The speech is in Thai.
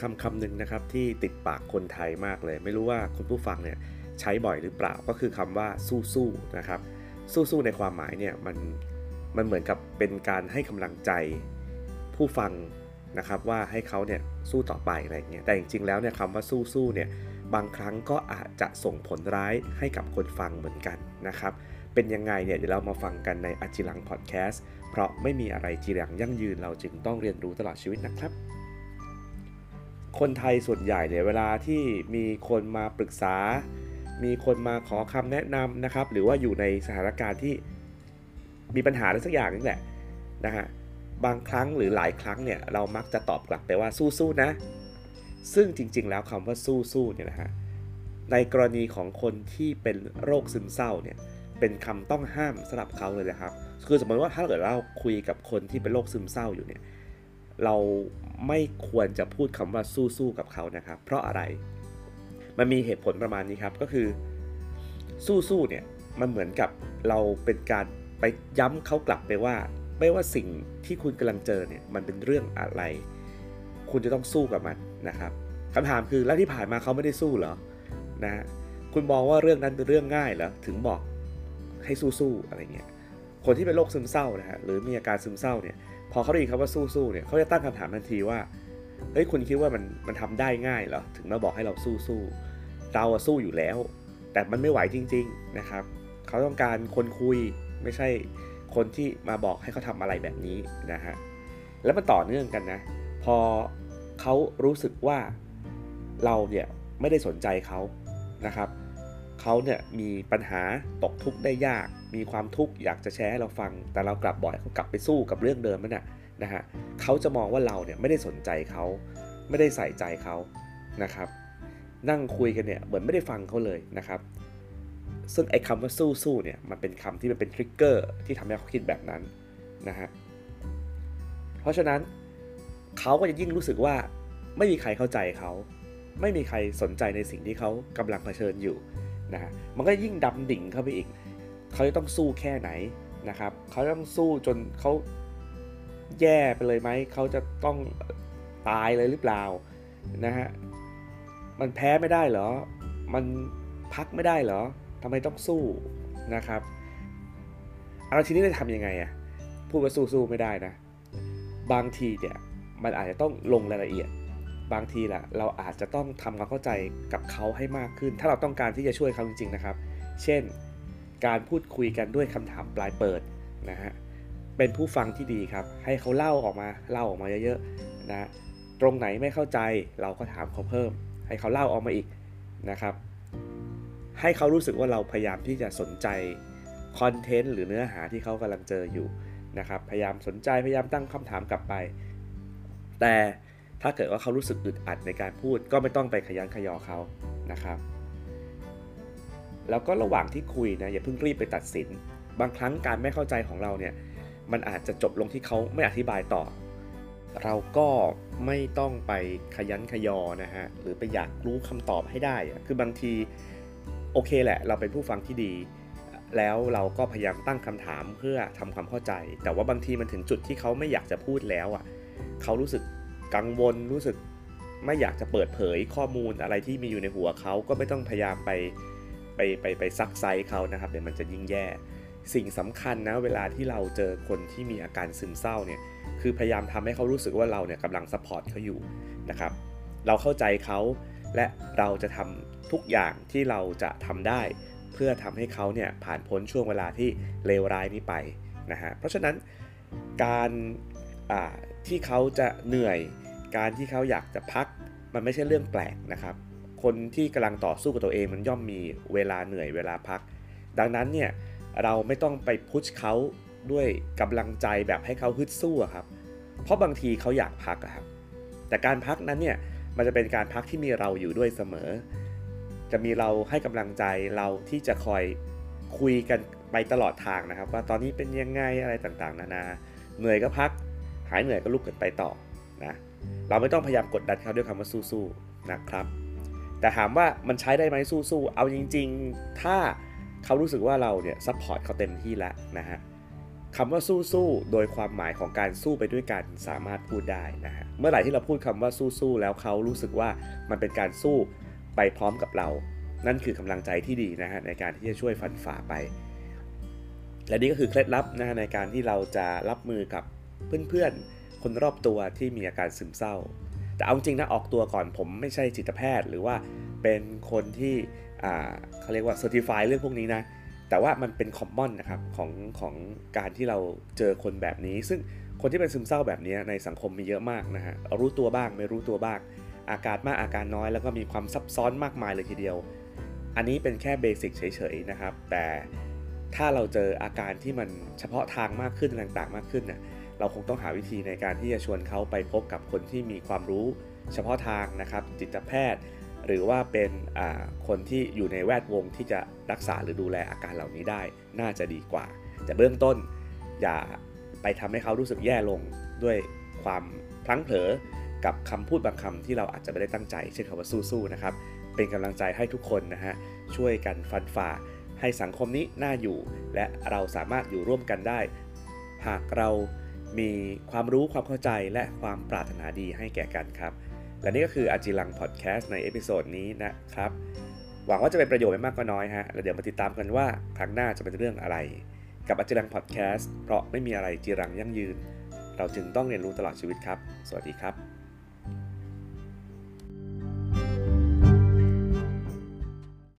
คำคำหนึ่งนะครับที่ติดปากคนไทยมากเลย ไม่รู้ว่าคุณผู้ฟังเนี่ยใช้บ่อยหรือเปล่าก็คือคำว่าสู้ๆนะครับ สู้ๆในความหมายเนี่ยมันมันเหมือนกับเป็นการให้กำลังใจผู้ฟังนะครับว่าให้เขาเนี่ยสู้ต่อไปอะไรเงี้ยแต่จริงๆแล้วเนี่ยคำว่าสู้ๆเนี่ยบางครั้งก็อาจจะส่งผลร้ายให้กับคนฟังเหมือนกันนะครับ เป็นยังไงเนี่ยเดี๋ยวเรามาฟังกันในอจิลังพอดแคสต์เพราะไม่มีอะไรจีรังยั่งยืนเราจึงต้องเรียนรู้ตลอดชีวิตนะครับ คนไทยส่วนใหญ่เนี่ยเวลาที่มีคนมาปรึกษา มีคนมาขอคำแนะนำนะครับ หรือว่าอยู่ในสถานการณ์ที่มีปัญหาอะไรสักอย่างนี่แหละนะฮะบางครั้งหรือหลายครั้งเนี่ยเรามักจะตอบกลับไปว่าสู้ๆนะ ซึ่งจริงๆ แล้วคำว่าสู้ๆเนี่ยนะฮะในกรณีของคนที่เป็นโรคซึมเศร้าเนี่ยเป็นคำต้องห้ามสำหรับเขาเลยนะครับ คือสมมติว่าถ้าเกิดเราคุยกับคนที่เป็นโรคซึมเศร้าอยู่เนี่ย เราไม่ควรจะพูดคำว่าสู้ๆกับเขานะครับ เพราะอะไร มันมีเหตุผลประมาณนี้ครับก็คือ สู้ๆเนี่ยมันเหมือนกับเราเป็นการไปย้ำเขากลับไปว่า ไม่ว่าสิ่งที่คุณกำลังเจอเนี่ยมันเป็นเรื่องอะไร คุณจะต้องสู้กับมันนะครับคำถามคือแล้วที่ผ่านมาเขาไม่ได้สู้เหรอนะฮะคุณมองว่าเรื่องนั้นเป็นเรื่องง่ายเหรอถึงบอกให้สู้ๆอะไรเงี้ย คนที่เป็นโรคซึมเศร้านะฮะหรือมีอาการซึมเศร้าเนี่ยพอเขาได้ยินคำว่าสู้ๆเนี่ยเขาจะตั้งคำถามทันทีว่าเฮ้ยคุณคิดว่ามันมันทำได้ง่ายเหรอถึงมาบอกให้เราสู้ๆเราอะสู้อยู่แล้ว แต่มันไม่ไหวจริง ๆนะครับ เขาต้องการคนคุยไม่ใช่คนที่มาบอกให้เขาทำอะไรแบบนี้นะฮะแล้วมันต่อเนื่องกันนะ พอเขารู้สึกว่าเราเนี่ยไม่ได้สนใจเขานะครับ เขาเนี่ยมีปัญหาตกทุกข์ได้ยาก มีความทุกข์อยากจะแชร์ให้เราฟัง แต่เรากลับบ่อยเขากลับไปสู้กับเรื่องเดิมนั่นนะนะฮะเขาจะมองว่าเราเนี่ยไม่ได้สนใจเขาไม่ได้ใส่ใจเขานะครับ นั่งคุยกันเนี่ยเหมือนไม่ได้ฟังเขาเลยนะครับ ซึ่งไอ้คำว่าสู้ๆเนี่ยมันเป็นคำที่มันเป็นทริกเกอร์ที่ทำให้เขาคิดแบบนั้นนะฮะเพราะฉะนั้นเขาก็จะยิ่งรู้สึกว่าไม่มีใครเข้าใจเขาไม่มีใครสนใจในสิ่งที่เขากำลังเผชิญอยู่ นะฮะมันก็ยิ่งดำดิ่งเข้าไปอีก เขาจะต้องสู้แค่ไหนนะครับ เขาต้องสู้จนเขาแย่ไปเลยไหม เขาจะต้องตายเลยหรือเปล่านะฮะ มันแพ้ไม่ได้เหรอ มันพักไม่ได้เหรอทำไมต้องสู้นะครับเอาทีนี้จะทำยังไงอะพูดว่าสู้ๆไม่ได้นะ บางทีเนี่ยมันอาจจะต้องลงรายละเอียด บางทีแหละเราอาจจะต้องทำความเข้าใจกับเขาให้มากขึ้น ถ้าเราต้องการที่จะช่วยเขาจริงๆนะครับ เช่น การพูดคุยกันด้วยคำถามปลายเปิดนะฮะเป็นผู้ฟังที่ดีครับ ให้เขาเล่าออกมาเล่าออกมาเยอะๆนะตรงไหนไม่เข้าใจเราก็ถามเขาเพิ่ม ให้เขาเล่าออกมาอีกนะครับ ให้เขารู้สึกว่าเราพยายามที่จะสนใจคอนเทนต์หรือเนื้อหาที่เขากำลังเจออยู่นะครับ พยายามสนใจพยายามตั้งคำถามกลับไป แต่ ถ้าเกิดว่าเขารู้สึกอึดอัดในการพูด ก็ไม่ต้องไปขยันขยอเขานะครับ แล้วก็ระหว่างที่คุยนะอย่าเพิ่งรีบไปตัดสิน บางครั้งการไม่เข้าใจของเราเนี่ยมันอาจจะจบลงที่เขาไม่อธิบายต่อ เราก็ไม่ต้องไปขยันขยอนะฮะหรือไปอยากรู้คำตอบให้ได้ คือบางทีโอเคแหละ เราเป็นผู้ฟังที่ดี แล้วเราก็พยายามตั้งคำถามเพื่อทำความเข้าใจ แต่ว่าบางทีมันถึงจุดที่เขาไม่อยากจะพูดแล้วอะเขารู้สึก กังวลรู้สึกไม่อยากจะเปิดเผยข้อมูลอะไรที่มีอยู่ในหัวเขาก็ไม่ต้องพยายามไปไปไปไปซักไซ้เขานะครับเดี๋ยวมันจะยิ่งแย่ สิ่งสำคัญนะเวลาที่เราเจอคนที่มีอาการซึมเศร้าเนี่ยคือพยายามทำให้เขารู้สึกว่าเราเนี่ยกำลัง support เขาอยู่นะครับ เราเข้าใจเขาและเราจะทำทุกอย่างที่เราจะทำได้ เพื่อทำให้เขาเนี่ยผ่านพ้นช่วงเวลาที่เลวร้ายนี้ไปนะฮะเพราะฉะนั้นการ ที่เขาจะเหนื่อย การที่เขาอยากจะพัก มันไม่ใช่เรื่องแปลกนะครับ คนที่กำลังต่อสู้กับตัวเองมันย่อมมีเวลาเหนื่อยเวลาพัก ดังนั้นเนี่ยเราไม่ต้องไปพุชเขาด้วยกำลังใจแบบให้เขาฮึดสู้ครับ เพราะบางทีเขาอยากพักครับ แต่การพักนั้นเนี่ยมันจะเป็นการพักที่มีเราอยู่ด้วยเสมอ จะมีเราให้กำลังใจเราที่จะคอยคุยกันไปตลอดทางนะครับ ว่าตอนนี้เป็นยังไงอะไรต่างๆ นานา เหนื่อยก็พัก หายเหนื่อยก็ลุกกันไปต่อนะเราไม่ต้องพยายามกดดันเขาด้วยคำว่าสู้ๆนะครับ แต่ถามว่ามันใช้ได้ไหมสู้ๆเอาจริง ๆ ถ้าเขารู้สึกว่าเราเนี่ย support เขาเต็มที่แล้วนะฮะคำว่าสู้ๆโดยความหมายของการสู้ไปด้วยกันสามารถพูดได้นะฮะเมื่อไหร่ที่เราพูดคำว่าสู้ๆแล้วเขารู้สึกว่ามันเป็นการสู้ไปพร้อมกับเรา นั่นคือกำลังใจที่ดีนะฮะในการที่จะช่วยฟันฝ่าไป และนี่ก็คือเคล็ดลับนะฮะในการที่เราจะรับมือกับ เพื่อนๆ คนรอบตัวที่มีอาการซึมเศร้า แต่เอาจริงนะออกตัวก่อนผมไม่ใช่จิตแพทย์ หรือว่าเป็นคนที่เขาเรียกว่า certify เรื่องพวกนี้นะ แต่ว่ามันเป็น common นะครับของของการที่เราเจอคนแบบนี้ ซึ่งคนที่เป็นซึมเศร้าแบบนี้ในสังคมมีเยอะมากนะฮะรู้ตัวบ้างไม่รู้ตัวบ้าง อาการมากอาการน้อยแล้วก็มีความซับซ้อนมากมายเลยทีเดียว อันนี้เป็นแค่ basic เฉยๆนะครับ แต่ถ้าเราเจออาการที่มันเฉพาะทางมากขึ้นต่างๆมากขึ้นเนี่ย เราคงต้องหาวิธีในการที่จะชวนเขาไปพบกับคนที่มีความรู้เฉพาะทางนะครับ จิตแพทย์ หรือว่าเป็นคนที่อยู่ในแวดวงที่จะรักษาหรือดูแลอาการเหล่านี้ได้น่าจะดีกว่า แต่เบื้องต้นอย่าไปทำให้เขารู้สึกแย่ลงด้วยความพลั้งเผลอกับคำพูดบางคำที่เราอาจจะไม่ได้ตั้งใจ เช่นคำว่าสู้ๆนะครับ เป็นกำลังใจให้ทุกคนนะฮะช่วยกันฟันฝ่า ให้สังคมนี้น่าอยู่ และเราสามารถอยู่ร่วมกันได้ หากเรา มีความรู้ความเข้าใจและความปรารถนาดีให้แก่กันครับ และนี่ก็คืออจิรังพอดแคสต์ใน episode นี้นะครับ หวังว่าจะเป็นประโยชน์ไม่มากก็น้อยฮะแล้วเดี๋ยวมาติดตามกันว่าครั้งหน้าจะเป็นเรื่องอะไร กับอจิรังพอดแคสต์เพราะไม่มีอะไรจีรังยั่งยืน เราจึงต้องเรียนรู้ตลอดชีวิตครับ สวัสดีครับ